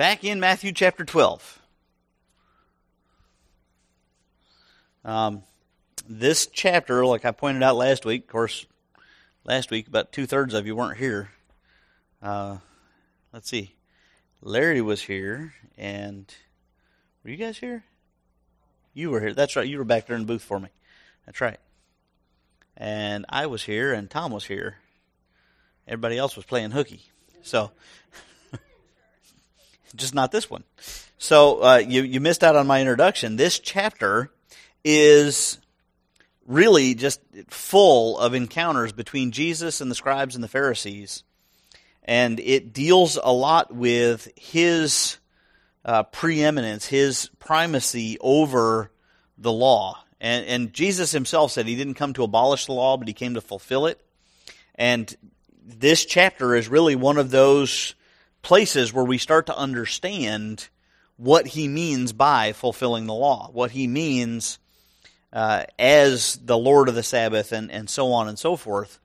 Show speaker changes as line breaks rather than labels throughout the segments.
back in Matthew chapter 12. Um, this chapter, like I pointed out last week, of course, last week about two thirds of you weren't here. Uh, let's see. Larry was here, and were you guys here? You were here. That's right. You were back there in the booth for me. That's right. And I was here, and Tom was here. Everybody else was playing hooky. So, just not this one. So, uh, you, you missed out on my introduction. This chapter is really just full of encounters between Jesus and the scribes and the Pharisees. And it deals a lot with his uh, preeminence, his primacy over the law. And, and Jesus himself said he didn't come to abolish the law, but he came to fulfill it. And this chapter is really one of those places where we start to understand what he means by fulfilling the law, what he means uh, as the Lord of the Sabbath, and, and so on and so forth.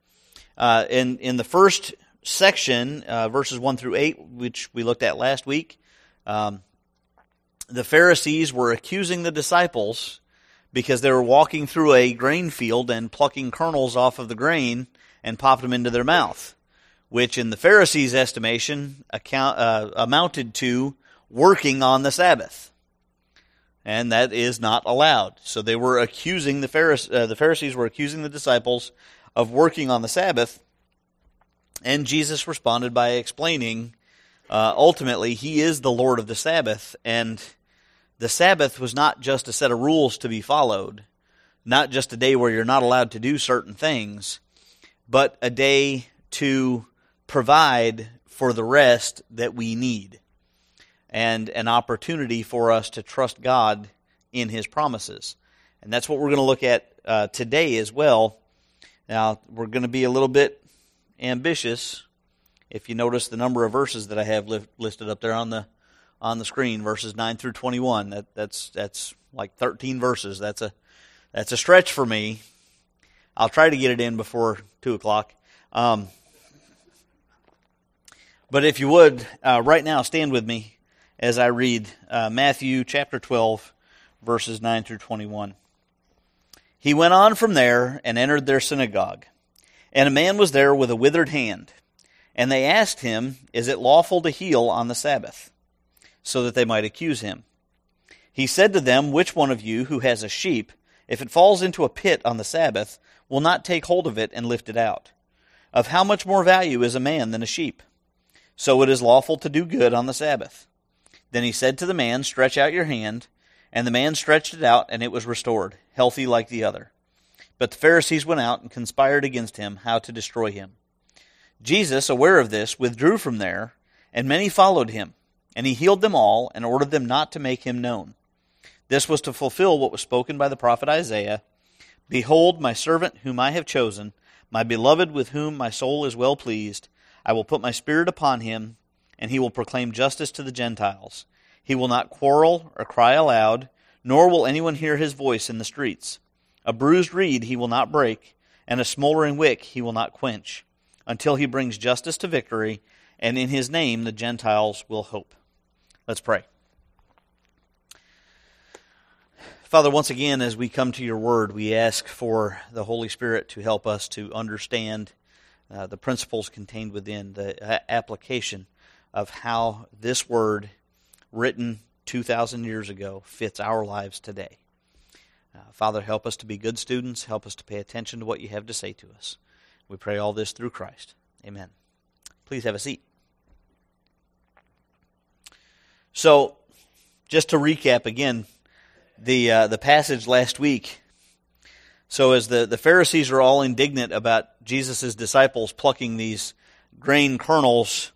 Uh, in, in the first section, uh, verses 1 through 8, which we looked at last week, um, the Pharisees were accusing the disciples because they were walking through a grain field and plucking kernels off of the grain and popped them into their mouth, which in the Pharisees' estimation account, uh, amounted to working on the Sabbath. And that is not allowed. So they were accusing the Pharisees, uh, the Pharisees were accusing the disciples of working on the Sabbath, and Jesus responded by explaining uh, ultimately he is the Lord of the Sabbath, and the Sabbath was not just a set of rules to be followed, not just a day where you're not allowed to do certain things, but a day to provide for the rest that we need and an opportunity for us to trust God in His promises. And that's what we're going to look at uh, today as well. Now, we're going to be a little bit ambitious. If you notice the number of verses that I have li- listed up there on the on the screen, verses nine through twenty-one, that, that's that's like thirteen verses. That's a that's a stretch for me. I'll try to get it in before two o'clock. Um, but if you would, uh, right now, stand with me as I read uh, Matthew chapter 12, verses 9 through 21. He went on from there and entered their synagogue. And a man was there with a withered hand. And they asked him, Is it lawful to heal on the Sabbath? So that they might accuse him. He said to them, Which one of you who has a sheep, if it falls into a pit on the Sabbath, will not take hold of it and lift it out? Of how much more value is a man than a sheep? So it is lawful to do good on the Sabbath. Then he said to the man, Stretch out your hand. And the man stretched it out, and it was restored, healthy like the other. But the Pharisees went out and conspired against him how to destroy him. Jesus, aware of this, withdrew from there, and many followed him. And he healed them all, and ordered them not to make him known. This was to fulfill what was spoken by the prophet Isaiah Behold, my servant whom I have chosen, my beloved with whom my soul is well pleased. I will put my spirit upon him and he will proclaim justice to the Gentiles. He will not quarrel or cry aloud, nor will anyone hear his voice in the streets. A bruised reed he will not break, and a smoldering wick he will not quench, until he brings justice to victory, and in his name the Gentiles will hope. Let's pray. Father, once again, as we come to your word, we ask for the Holy Spirit to help us to understand uh, the principles contained within the application of how this word, written 2,000 years ago, fits our lives today. Uh, Father, help us to be good students. Help us to pay attention to what you have to say to us. We pray all this through Christ. Amen. Please have a seat. So, just to recap again, the uh, the passage last week. So, as the, the Pharisees are all indignant about Jesus' disciples plucking these grain kernels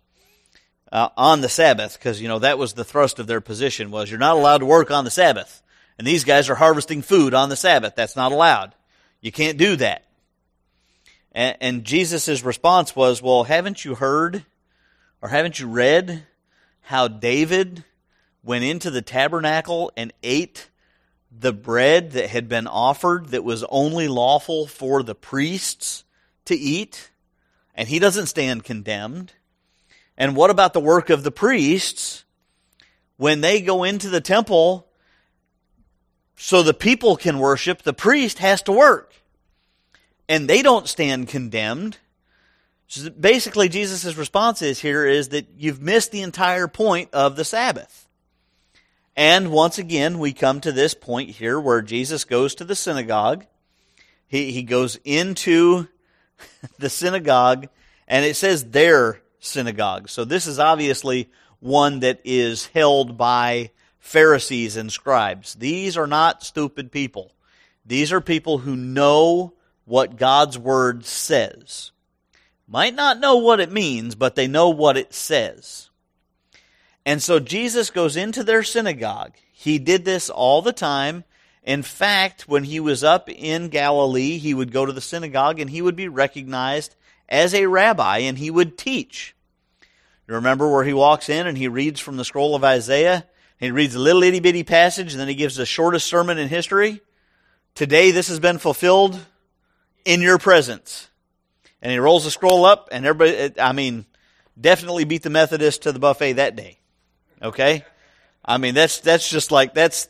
uh, on the Sabbath, because you know that was the thrust of their position was you're not allowed to work on the Sabbath, and these guys are harvesting food on the Sabbath. That's not allowed. You can't do that. And, and Jesus' response was, "Well, haven't you heard, or haven't you read, how David went into the tabernacle and ate?" The bread that had been offered that was only lawful for the priests to eat, and he doesn't stand condemned. And what about the work of the priests when they go into the temple so the people can worship, the priest has to work. And they don't stand condemned. So basically, Jesus' response is here is that you've missed the entire point of the Sabbath. And once again, we come to this point here where Jesus goes to the synagogue. He, he goes into the synagogue, and it says their synagogue. So this is obviously one that is held by Pharisees and scribes. These are not stupid people. These are people who know what God's word says. Might not know what it means, but they know what it says. And so Jesus goes into their synagogue. He did this all the time. In fact, when he was up in Galilee, he would go to the synagogue and he would be recognized as a rabbi and he would teach. You remember where he walks in and he reads from the scroll of Isaiah? He reads a little itty bitty passage and then he gives the shortest sermon in history. Today this has been fulfilled in your presence. And he rolls the scroll up and everybody, I mean, definitely beat the Methodist to the buffet that day. Okay? I mean, that's, that's just like, that's,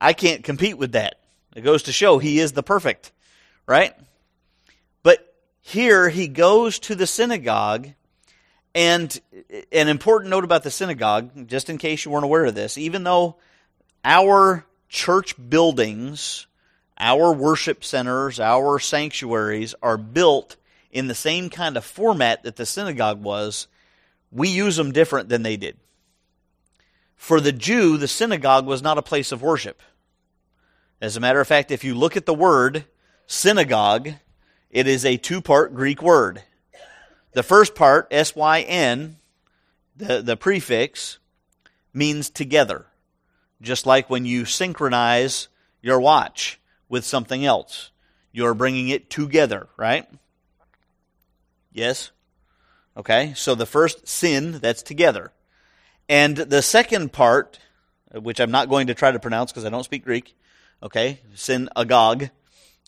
I can't compete with that. It goes to show he is the perfect, right? But here he goes to the synagogue and an important note about the synagogue, just in case you weren't aware of this, even though our church buildings, our worship centers, our sanctuaries are built in the same kind of format that the synagogue was, we use them different than they did. For the Jew, the synagogue was not a place of worship. As a matter of fact, if you look at the word synagogue, it is a two part Greek word. The first part, S Y N, the, the prefix, means together. Just like when you synchronize your watch with something else, you're bringing it together, right? Yes? Okay, so the first sin, that's together. And the second part, which I'm not going to try to pronounce because I don't speak Greek, okay, sin agog.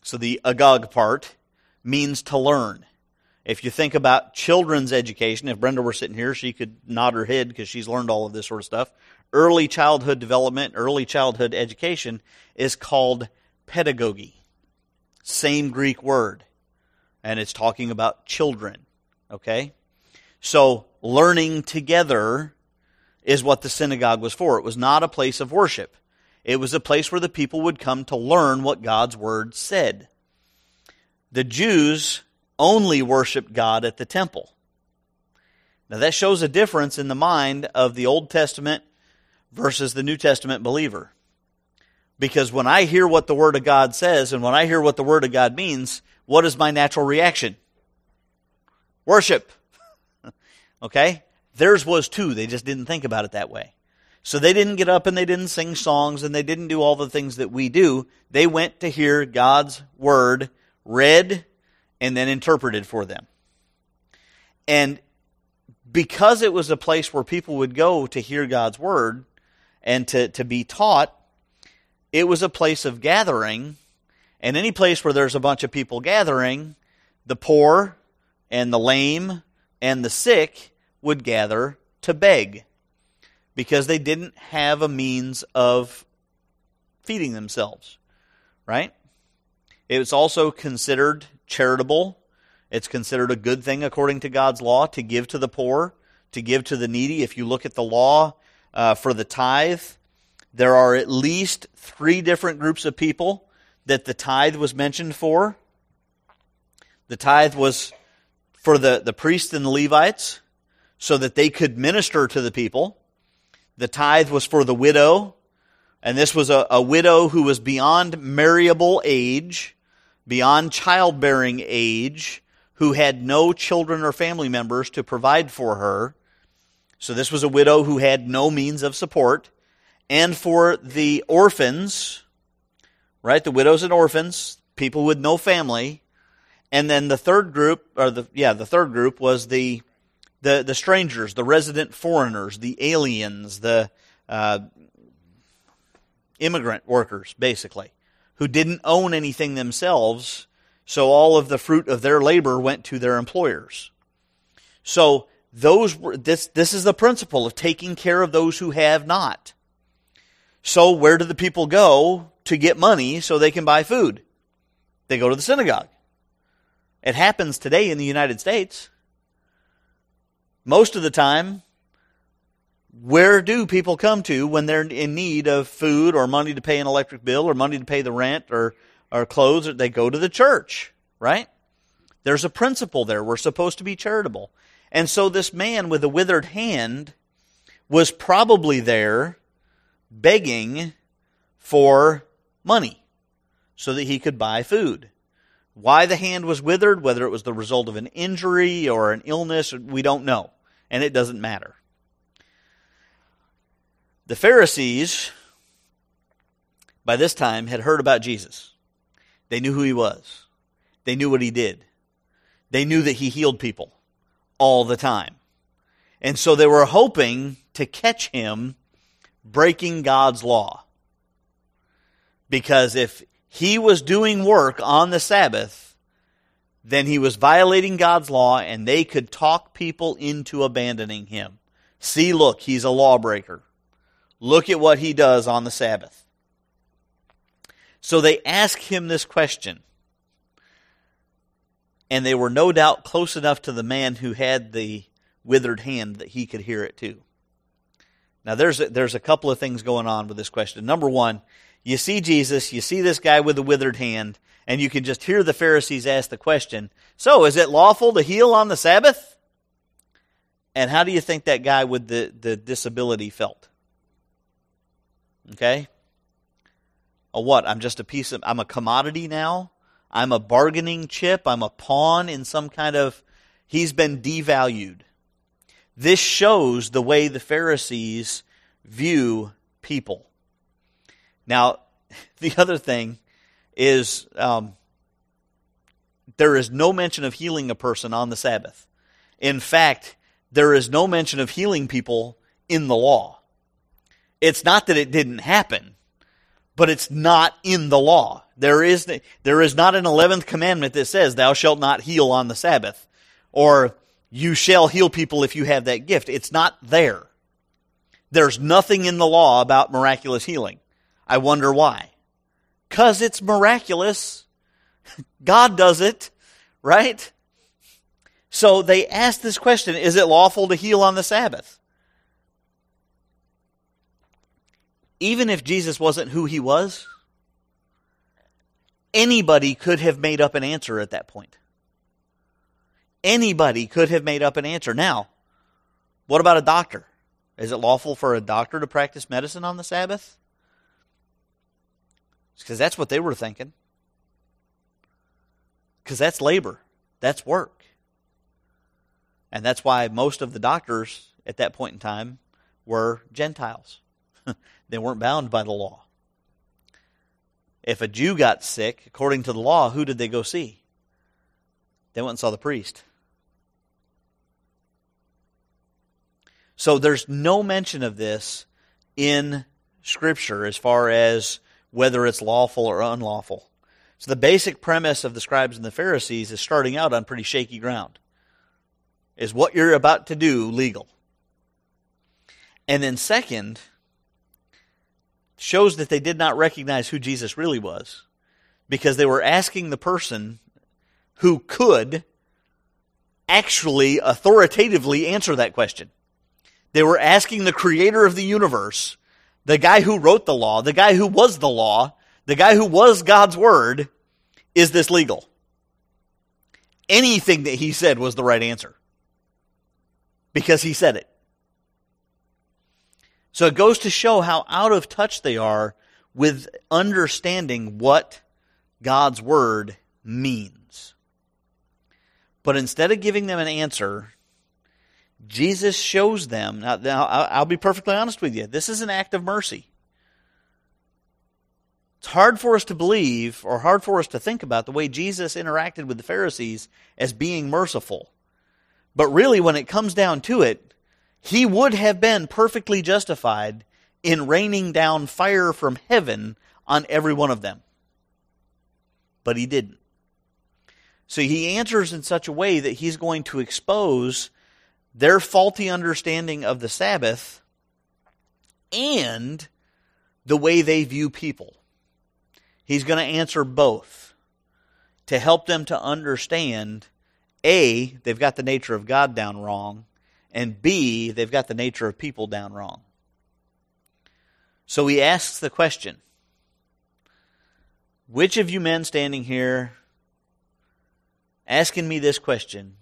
So the agog part means to learn. If you think about children's education, if Brenda were sitting here, she could nod her head because she's learned all of this sort of stuff. Early childhood development, early childhood education is called pedagogy. Same Greek word. And it's talking about children. Okay? So, learning together is what the synagogue was for. It was not a place of worship. It was a place where the people would come to learn what God's word said. The Jews only worshiped God at the temple. Now that shows a difference in the mind of the Old Testament versus the New Testament believer. Because when I hear what the Word of God says and when I hear what the Word of God means, what is my natural reaction? Worship. okay? Theirs was too. They just didn't think about it that way. So they didn't get up and they didn't sing songs and they didn't do all the things that we do. They went to hear God's Word read and then interpreted for them. And because it was a place where people would go to hear God's word and to, to be taught, it was a place of gathering. And any place where there's a bunch of people gathering, the poor and the lame and the sick would gather to beg because they didn't have a means of feeding themselves, right? It was also considered charitable. It's considered a good thing according to God's law to give to the poor, to give to the needy. If you look at the law uh, for the tithe, there are at least three different groups of people that the tithe was mentioned for. The tithe was for the, the priests and the Levites so that they could minister to the people. The tithe was for the widow, and this was a, a widow who was beyond marriable age beyond childbearing age who had no children or family members to provide for her. So this was a widow who had no means of support. And for the orphans, right? The widows and orphans, people with no family. And then the third group, or the, yeah, the third group was the, the, the strangers, the resident foreigners, the aliens, the, uh, immigrant workers, basically who didn't own anything themselves, so all of the fruit of their labor went to their employers. So those were, this, this is the principle of taking care of those who have not. So where do the people go to get money so they can buy food? They go to the synagogue. It happens today in the United States. Most of the time, where do people come to when they're in need of food or money to pay an electric bill or money to pay the rent or, or clothes? They go to the church, right? There's a principle there. We're supposed to be charitable. And so this man with a withered hand was probably there begging for money so that he could buy food. Why the hand was withered, whether it was the result of an injury or an illness, we don't know. And it doesn't matter. The Pharisees, by this time, had heard about Jesus. They knew who he was, they knew what he did, they knew that he healed people all the time. And so they were hoping to catch him breaking God's law. Because if he was doing work on the Sabbath, then he was violating God's law and they could talk people into abandoning him. See, look, he's a lawbreaker. Look at what he does on the Sabbath. So they ask him this question. And they were no doubt close enough to the man who had the withered hand that he could hear it too. Now there's a, there's a couple of things going on with this question. Number one, you see Jesus, you see this guy with the withered hand, and you can just hear the Pharisees ask the question, so is it lawful to heal on the Sabbath? And how do you think that guy with the, the disability felt? Okay? A what? I'm just a piece of, I'm a commodity now? I'm a bargaining chip? I'm a pawn in some kind of, he's been devalued. This shows the way the Pharisees view people. Now, the other thing is um, there is no mention of healing a person on the Sabbath. In fact, there is no mention of healing people in the law. It's not that it didn't happen, but it's not in the law. There is, there is not an 11th commandment that says, Thou shalt not heal on the Sabbath, or You shall heal people if you have that gift. It's not there. There's nothing in the law about miraculous healing. I wonder why. Because it's miraculous. God does it, right? So they ask this question Is it lawful to heal on the Sabbath? even if Jesus wasn't who he was, anybody could have made up an answer at that point. Anybody could have made up an answer. Now, what about a doctor? Is it lawful for a doctor to practice medicine on the Sabbath? Because that's what they were thinking. Because that's labor, that's work. And that's why most of the doctors at that point in time were Gentiles. They weren't bound by the law. If a Jew got sick, according to the law, who did they go see? They went and saw the priest. So there's no mention of this in Scripture as far as whether it's lawful or unlawful. So the basic premise of the scribes and the Pharisees is starting out on pretty shaky ground. Is what you're about to do legal? And then, second, shows that they did not recognize who Jesus really was because they were asking the person who could actually authoritatively answer that question. They were asking the creator of the universe, the guy who wrote the law, the guy who was the law, the guy who was God's word, is this legal? Anything that he said was the right answer because he said it. So it goes to show how out of touch they are with understanding what God's word means. But instead of giving them an answer, Jesus shows them. Now, now, I'll be perfectly honest with you. This is an act of mercy. It's hard for us to believe or hard for us to think about the way Jesus interacted with the Pharisees as being merciful. But really, when it comes down to it, he would have been perfectly justified in raining down fire from heaven on every one of them. But he didn't. So he answers in such a way that he's going to expose their faulty understanding of the Sabbath and the way they view people. He's going to answer both to help them to understand A, they've got the nature of God down wrong, and B, they've got the nature of people down wrong. So he asks the question Which of you men standing here asking me this question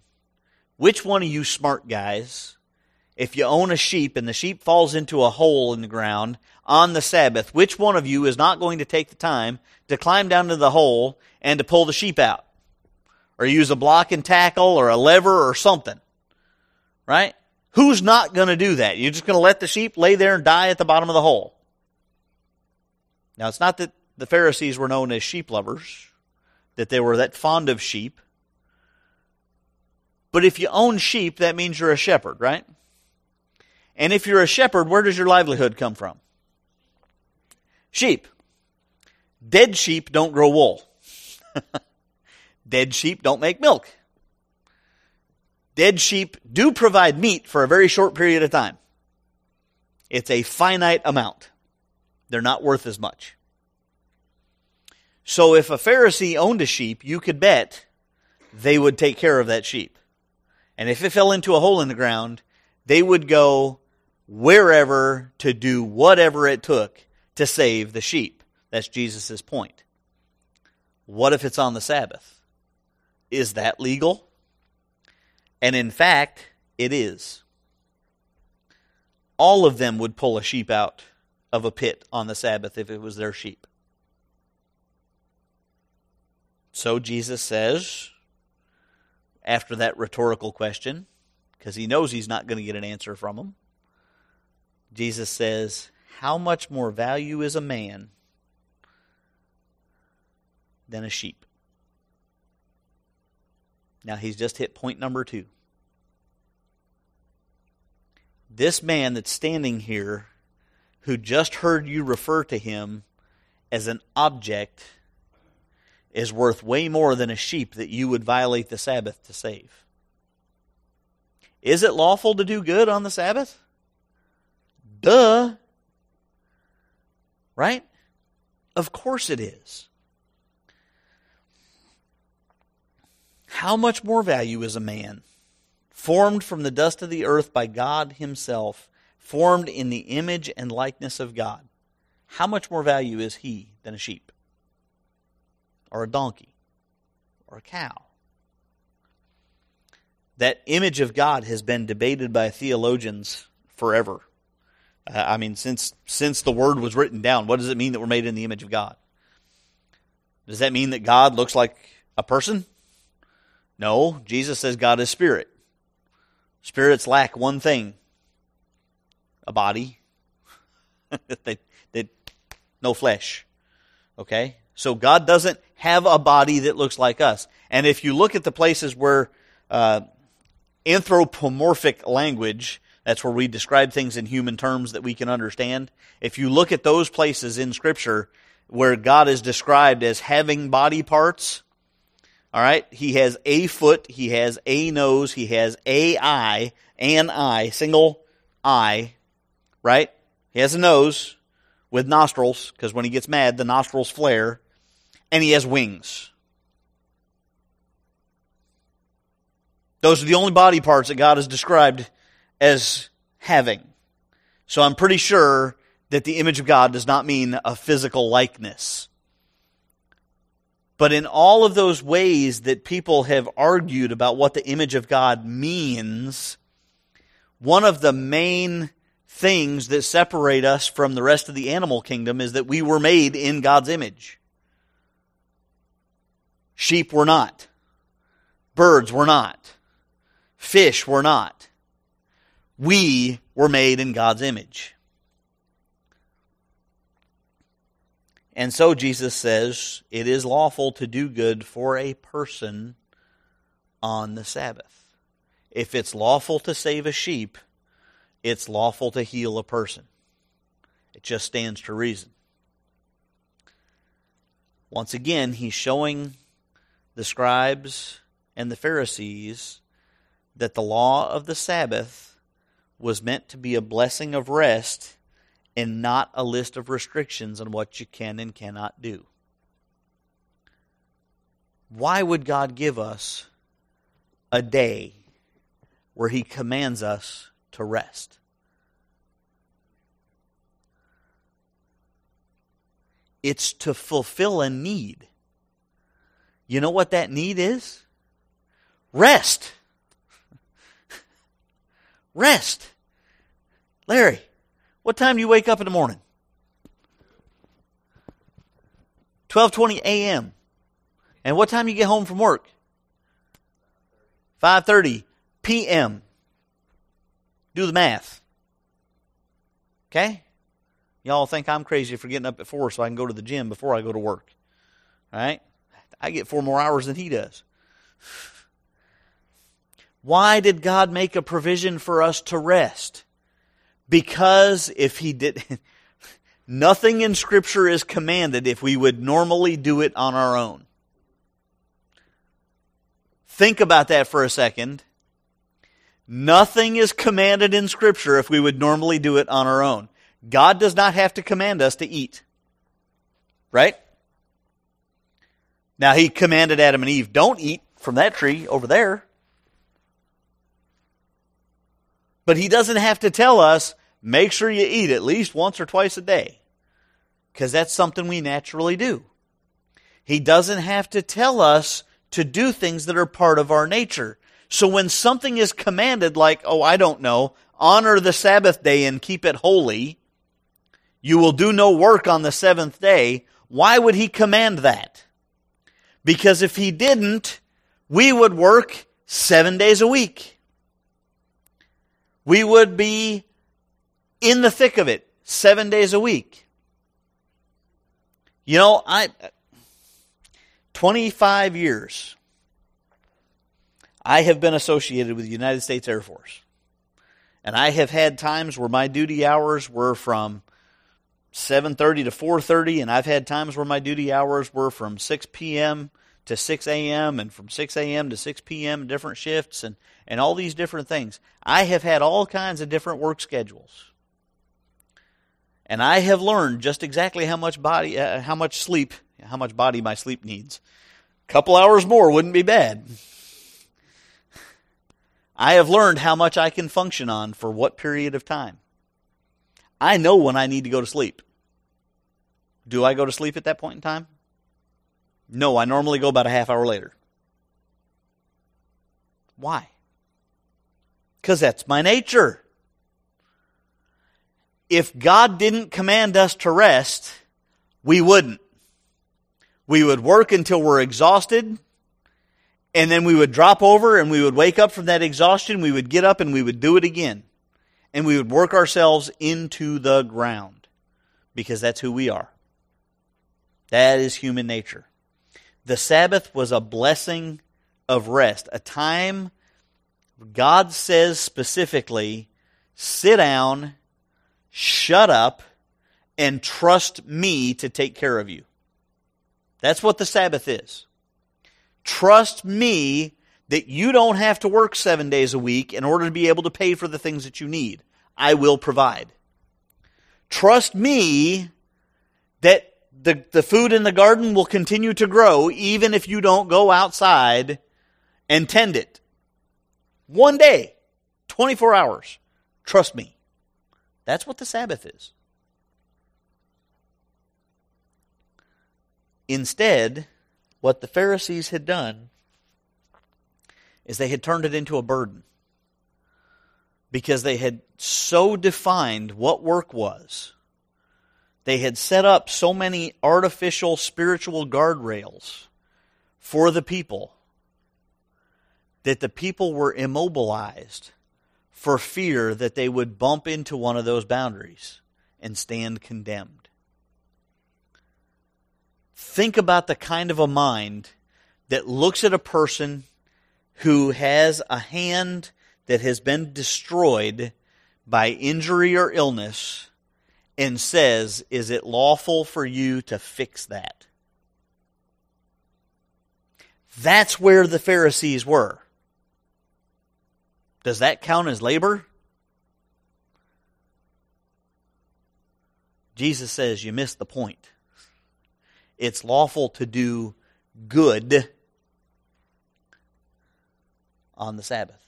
which one of you smart guys, if you own a sheep and the sheep falls into a hole in the ground on the Sabbath, which one of you is not going to take the time to climb down to the hole and to pull the sheep out? Or use a block and tackle or a lever or something? Right? Who's not going to do that? You're just going to let the sheep lay there and die at the bottom of the hole. Now, it's not that the Pharisees were known as sheep lovers, that they were that fond of sheep. But if you own sheep, that means you're a shepherd, right? And if you're a shepherd, where does your livelihood come from? Sheep. Dead sheep don't grow wool. Dead sheep don't make milk. Dead sheep do provide meat for a very short period of time. It's a finite amount. They're not worth as much. So if a Pharisee owned a sheep, you could bet they would take care of that sheep. And if it fell into a hole in the ground, they would go wherever to do whatever it took to save the sheep. That's Jesus' point. What if it's on the Sabbath? Is that legal? And in fact, it is. All of them would pull a sheep out of a pit on the Sabbath if it was their sheep. So Jesus says, after that rhetorical question because he knows he's not going to get an answer from him. Jesus says, How much more value is a man than a sheep? Now he's just hit point number two. This man that's standing here, who just heard you refer to him as an object is worth way more than a sheep that you would violate the Sabbath to save. Is it lawful to do good on the Sabbath? Duh. Right? Of course it is. How much more value is a man, formed from the dust of the earth by God Himself, formed in the image and likeness of God? How much more value is he than a sheep? Or a donkey or a cow. That image of God has been debated by theologians forever. Uh, I mean, since since the word was written down, what does it mean that we're made in the image of God? Does that mean that God looks like a person? No, Jesus says God is spirit. Spirits lack one thing a body. they, they, no flesh. Okay? So God doesn't have a body that looks like us. And if you look at the places where uh, anthropomorphic language, that's where we describe things in human terms that we can understand. If you look at those places in Scripture where God is described as having body parts, all right, he has a foot, he has a nose, he has a eye, an eye, single eye, right? He has a nose with nostrils, because when he gets mad, the nostrils flare and he has wings. Those are the only body parts that God has described as having. So I'm pretty sure that the image of God does not mean a physical likeness. But in all of those ways that people have argued about what the image of God means, one of the main things that separate us from the rest of the animal kingdom is that we were made in God's image. Sheep were not. Birds were not. Fish were not. We were made in God's image. And so Jesus says it is lawful to do good for a person on the Sabbath. If it's lawful to save a sheep, it's lawful to heal a person. It just stands to reason. Once again, he's showing the scribes and the Pharisees that the law of the Sabbath was meant to be a blessing of rest and not a list of restrictions on what you can and cannot do. Why would God give us a day where He commands us to rest? It's to fulfill a need. You know what that need is? Rest. Rest. Larry, what time do you wake up in the morning? 12:20 a.m. And what time do you get home from work? 5:30 p.m. Do the math. Okay? Y'all think I'm crazy for getting up at 4 so I can go to the gym before I go to work. All right? I get 4 more hours than he does. Why did God make a provision for us to rest? Because if He did, nothing in Scripture is commanded if we would normally do it on our own. Think about that for a second. Nothing is commanded in Scripture if we would normally do it on our own. God does not have to command us to eat. Right? Now, He commanded Adam and Eve, don't eat from that tree over there. But he doesn't have to tell us, make sure you eat at least once or twice a day. Because that's something we naturally do. He doesn't have to tell us to do things that are part of our nature. So when something is commanded, like, oh, I don't know, honor the Sabbath day and keep it holy, you will do no work on the seventh day, why would he command that? Because if he didn't, we would work seven days a week we would be in the thick of it seven days a week. You know, I 25 years I have been associated with the United States Air Force. And I have had times where my duty hours were from 7:30 to 4:30 and I've had times where my duty hours were from 6 p.m. to 6 a.m. and from 6 a.m. to 6 p.m. different shifts and and all these different things. I have had all kinds of different work schedules. And I have learned just exactly how much body uh, how much sleep, how much body my sleep needs. A couple hours more wouldn't be bad. I have learned how much I can function on for what period of time. I know when I need to go to sleep. Do I go to sleep at that point in time? No, I normally go about a half hour later. Why? Because that's my nature. If God didn't command us to rest, we wouldn't. We would work until we're exhausted, and then we would drop over and we would wake up from that exhaustion. We would get up and we would do it again. And we would work ourselves into the ground because that's who we are. That is human nature. The Sabbath was a blessing of rest, a time God says specifically, sit down, shut up, and trust me to take care of you. That's what the Sabbath is. Trust me that you don't have to work seven days a week in order to be able to pay for the things that you need. I will provide. Trust me that the, the food in the garden will continue to grow even if you don't go outside and tend it. One day, 24 hours. Trust me. That's what the Sabbath is. Instead, what the Pharisees had done is they had turned it into a burden because they had so defined what work was. They had set up so many artificial spiritual guardrails for the people that the people were immobilized for fear that they would bump into one of those boundaries and stand condemned. Think about the kind of a mind that looks at a person who has a hand that has been destroyed by injury or illness and says, Is it lawful for you to fix that? That's where the Pharisees were. Does that count as labor? Jesus says you missed the point. It's lawful to do good on the Sabbath.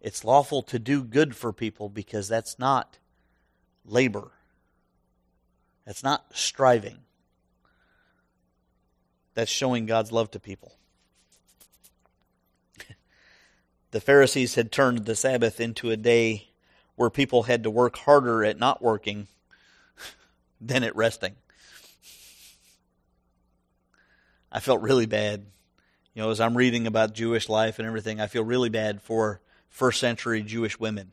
It's lawful to do good for people because that's not labor. That's not striving. That's showing God's love to people. the Pharisees had turned the Sabbath into a day where people had to work harder at not working than at resting. I felt really bad. You know, as I'm reading about Jewish life and everything, I feel really bad for first century Jewish women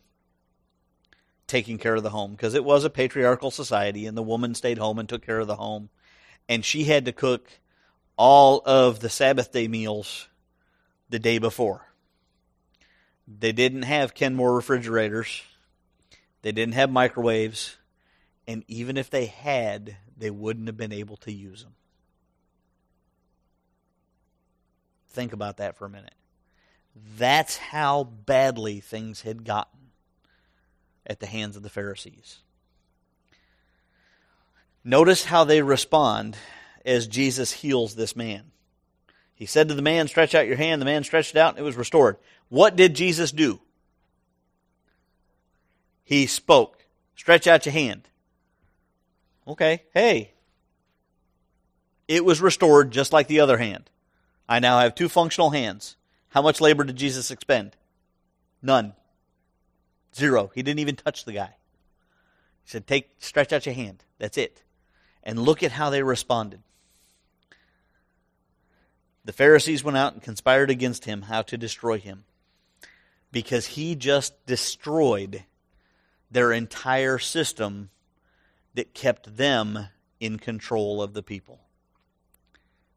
taking care of the home because it was a patriarchal society and the woman stayed home and took care of the home. And she had to cook all of the Sabbath day meals the day before. They didn't have Kenmore refrigerators. They didn't have microwaves. And even if they had, they wouldn't have been able to use them. Think about that for a minute. That's how badly things had gotten at the hands of the Pharisees. Notice how they respond as Jesus heals this man. He said to the man, Stretch out your hand. The man stretched it out and it was restored. What did Jesus do? He spoke. Stretch out your hand. Okay, hey. It was restored just like the other hand. I now have two functional hands. How much labor did Jesus expend? None. Zero. He didn't even touch the guy. He said, Take stretch out your hand. That's it. And look at how they responded. The Pharisees went out and conspired against him how to destroy him. Because he just destroyed their entire system that kept them in control of the people.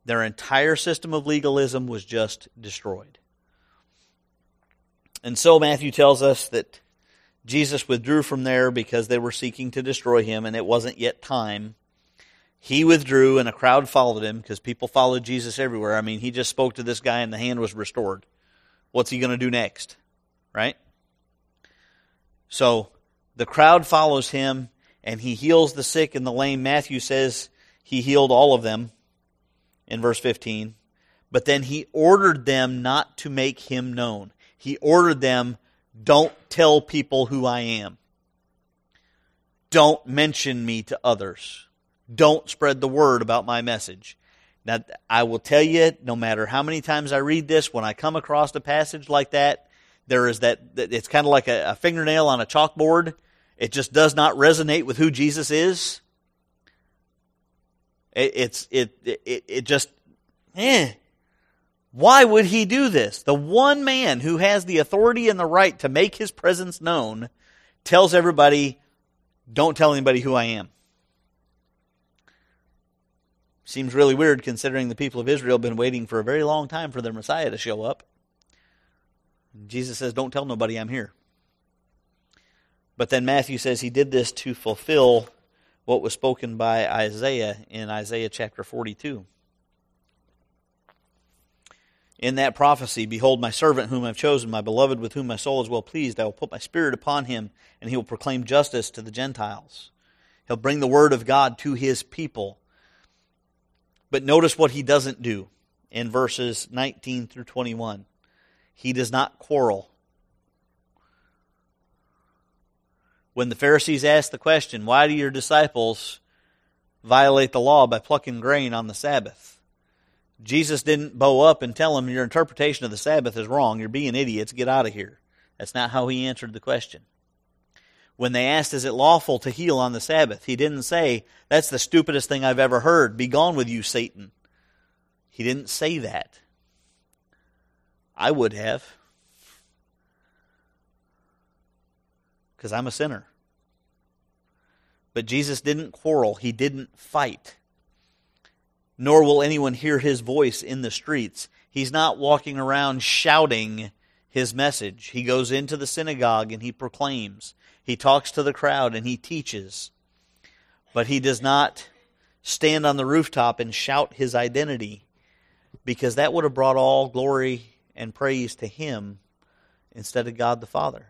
Their entire system of legalism was just destroyed. And so Matthew tells us that Jesus withdrew from there because they were seeking to destroy him, and it wasn't yet time. He withdrew, and a crowd followed him because people followed Jesus everywhere. I mean, he just spoke to this guy, and the hand was restored. What's he going to do next? Right? So the crowd follows him, and he heals the sick and the lame. Matthew says he healed all of them in verse 15. But then he ordered them not to make him known. He ordered them don't tell people who I am. Don't mention me to others. Don't spread the word about my message. Now, I will tell you, no matter how many times I read this, when I come across a passage like that, there is that, it's kind of like a, a fingernail on a chalkboard. It just does not resonate with who Jesus is. It, it's, it, it, it just, eh, why would he do this? The one man who has the authority and the right to make his presence known tells everybody, don't tell anybody who I am. Seems really weird considering the people of Israel have been waiting for a very long time for their Messiah to show up. Jesus says, Don't tell nobody I'm here. But then Matthew says he did this to fulfill what was spoken by Isaiah in Isaiah chapter 42 in that prophecy Behold, my servant whom I've chosen, my beloved with whom my soul is well pleased. I will put my spirit upon him, and he will proclaim justice to the Gentiles. He'll bring the word of God to his people. But notice what he doesn't do in verses 19 through 21. He does not quarrel. When the Pharisees asked the question, Why do your disciples violate the law by plucking grain on the Sabbath? Jesus didn't bow up and tell them your interpretation of the Sabbath is wrong. You're being idiots. Get out of here. That's not how he answered the question. When they asked, Is it lawful to heal on the Sabbath? He didn't say, That's the stupidest thing I've ever heard. Be gone with you, Satan. He didn't say that. I would have. Because I'm a sinner. But Jesus didn't quarrel, he didn't fight nor will anyone hear his voice in the streets. He's not walking around shouting his message. He goes into the synagogue and he proclaims. He talks to the crowd and he teaches. But he does not stand on the rooftop and shout his identity because that would have brought all glory and praise to him instead of God the Father.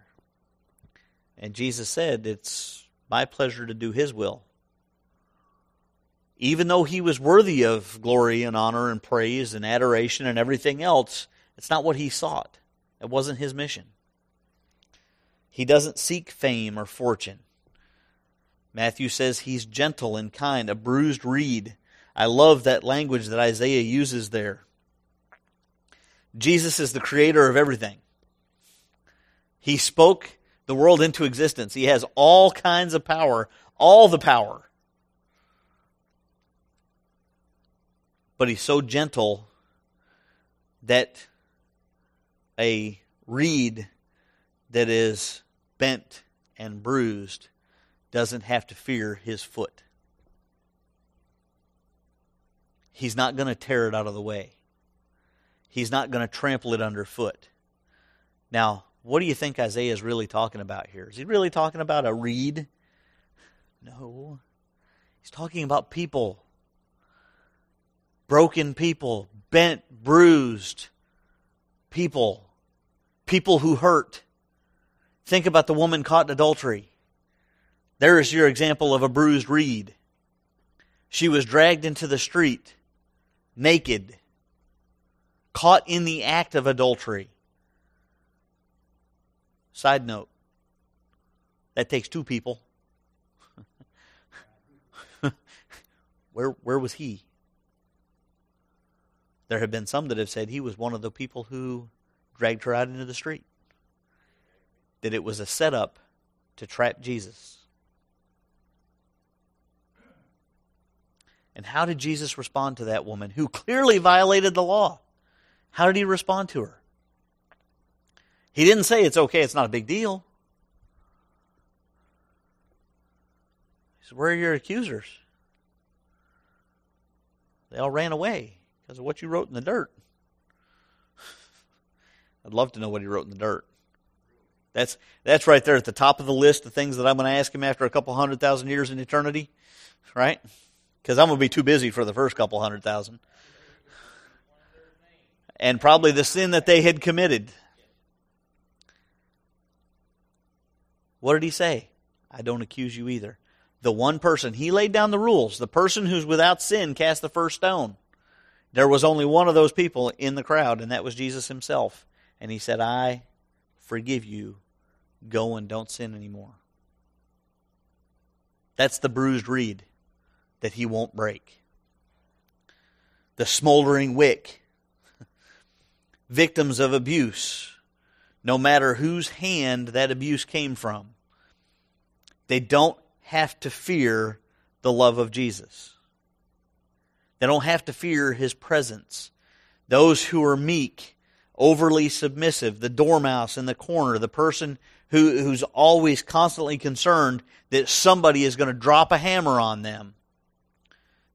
And Jesus said, It's my pleasure to do his will. Even though he was worthy of glory and honor and praise and adoration and everything else, it's not what he sought. It wasn't his mission. He doesn't seek fame or fortune. Matthew says he's gentle and kind, a bruised reed. I love that language that Isaiah uses there. Jesus is the creator of everything. He spoke the world into existence. He has all kinds of power, all the power. But he's so gentle that a reed that is bent and bruised doesn't have to fear his foot. He's not going to tear it out of the way. He's not going to trample it underfoot. Now, what do you think Isaiah is really talking about here? Is he really talking about a reed? No. He's talking about people. Broken people, bent, bruised people, people who hurt. Think about the woman caught in adultery. There is your example of a bruised reed. She was dragged into the street, naked, caught in the act of adultery. Side note that takes two people. where, where was he? There have been some that have said he was one of the people who dragged her out into the street. That it was a setup to trap Jesus. And how did Jesus respond to that woman who clearly violated the law? How did he respond to her? He didn't say it's okay, it's not a big deal. He said, Where are your accusers? They all ran away because of what you wrote in the dirt. I'd love to know what he wrote in the dirt. That's, that's right there at the top of the list of things that I'm going to ask him after a couple hundred thousand years in eternity, right? Because I'm going to be too busy for the first couple hundred thousand. And probably the sin that they had committed. What did he say? I don't accuse you either. The one person, he laid down the rules. The person who's without sin cast the first stone. There was only one of those people in the crowd, and that was Jesus himself. And he said, I forgive you. Go and don't sin anymore. That's the bruised reed that he won't break. The smoldering wick. Victims of abuse no matter whose hand that abuse came from. They don't have to fear the love of Jesus. They don't have to fear his presence. Those who are meek, overly submissive, the dormouse in the corner, the person who, who's always constantly concerned that somebody is going to drop a hammer on them,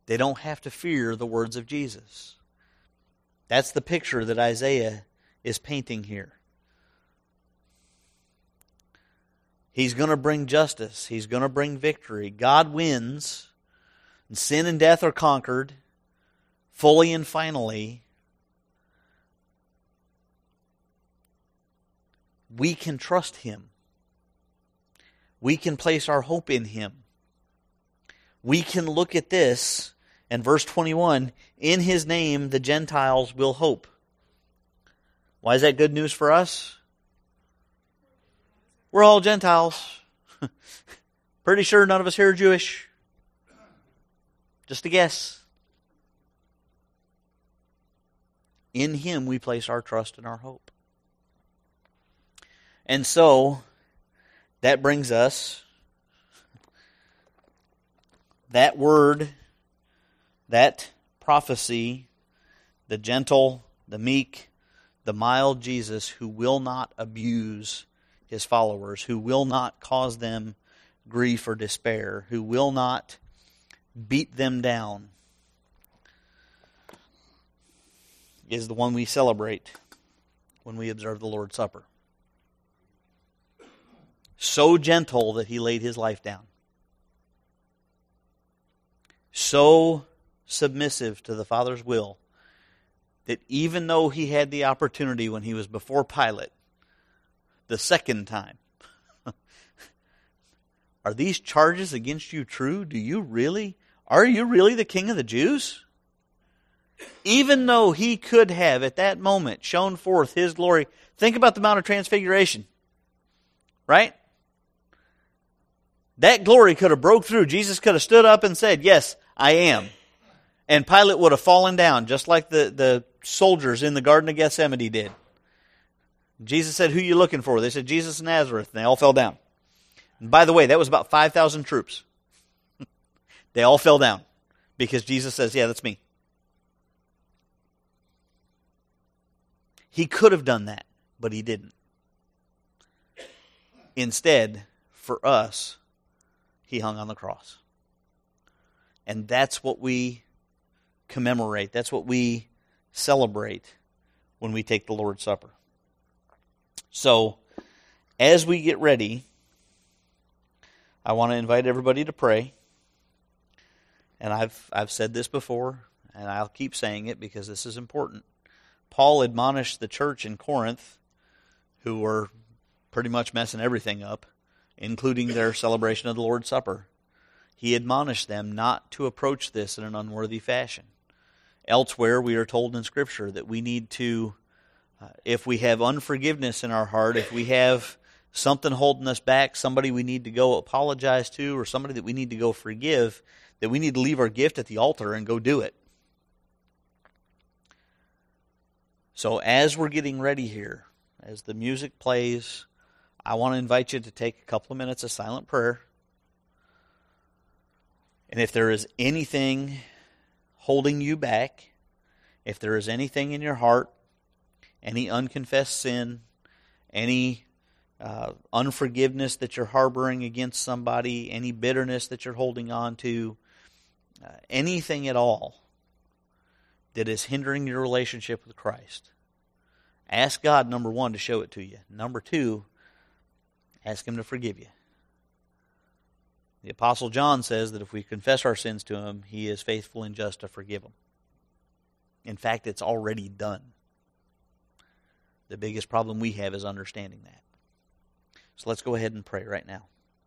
they don't have to fear the words of Jesus. That's the picture that Isaiah is painting here. He's going to bring justice. He's going to bring victory. God wins, and sin and death are conquered fully and finally. We can trust Him. We can place our hope in Him. We can look at this, and verse 21 In His name the Gentiles will hope. Why is that good news for us? We're all Gentiles. Pretty sure none of us here are Jewish. Just a guess. In Him we place our trust and our hope. And so, that brings us that word, that prophecy, the gentle, the meek, the mild Jesus who will not abuse his followers, who will not cause them grief or despair, who will not beat them down, is the one we celebrate when we observe the Lord's Supper. So gentle that he laid his life down. So submissive to the Father's will that even though he had the opportunity when he was before Pilate the second time. Are these charges against you true? Do you really? Are you really the king of the Jews? Even though he could have at that moment shown forth his glory, think about the Mount of Transfiguration. Right? That glory could have broke through. Jesus could have stood up and said, Yes, I am. And Pilate would have fallen down, just like the, the soldiers in the Garden of Gethsemane did. Jesus said, Who you looking for? They said, Jesus of Nazareth. And they all fell down. And by the way, that was about 5,000 troops. they all fell down because Jesus says, Yeah, that's me. He could have done that, but he didn't. Instead, for us, he hung on the cross. And that's what we commemorate. That's what we celebrate when we take the Lord's Supper. So, as we get ready, I want to invite everybody to pray. And I've I've said this before, and I'll keep saying it because this is important. Paul admonished the church in Corinth, who were pretty much messing everything up, including their celebration of the Lord's Supper. He admonished them not to approach this in an unworthy fashion. Elsewhere, we are told in Scripture that we need to, uh, if we have unforgiveness in our heart, if we have something holding us back, somebody we need to go apologize to, or somebody that we need to go forgive, that we need to leave our gift at the altar and go do it. So, as we're getting ready here, as the music plays, I want to invite you to take a couple of minutes of silent prayer. And if there is anything holding you back, if there is anything in your heart, any unconfessed sin, any uh, unforgiveness that you're harboring against somebody, any bitterness that you're holding on to, uh, anything at all that is hindering your relationship with Christ, ask God, number one, to show it to you. Number two, ask Him to forgive you. The Apostle John says that if we confess our sins to Him, He is faithful and just to forgive them. In fact, it's already done. The biggest problem we have is understanding that. So let's go ahead and pray right now.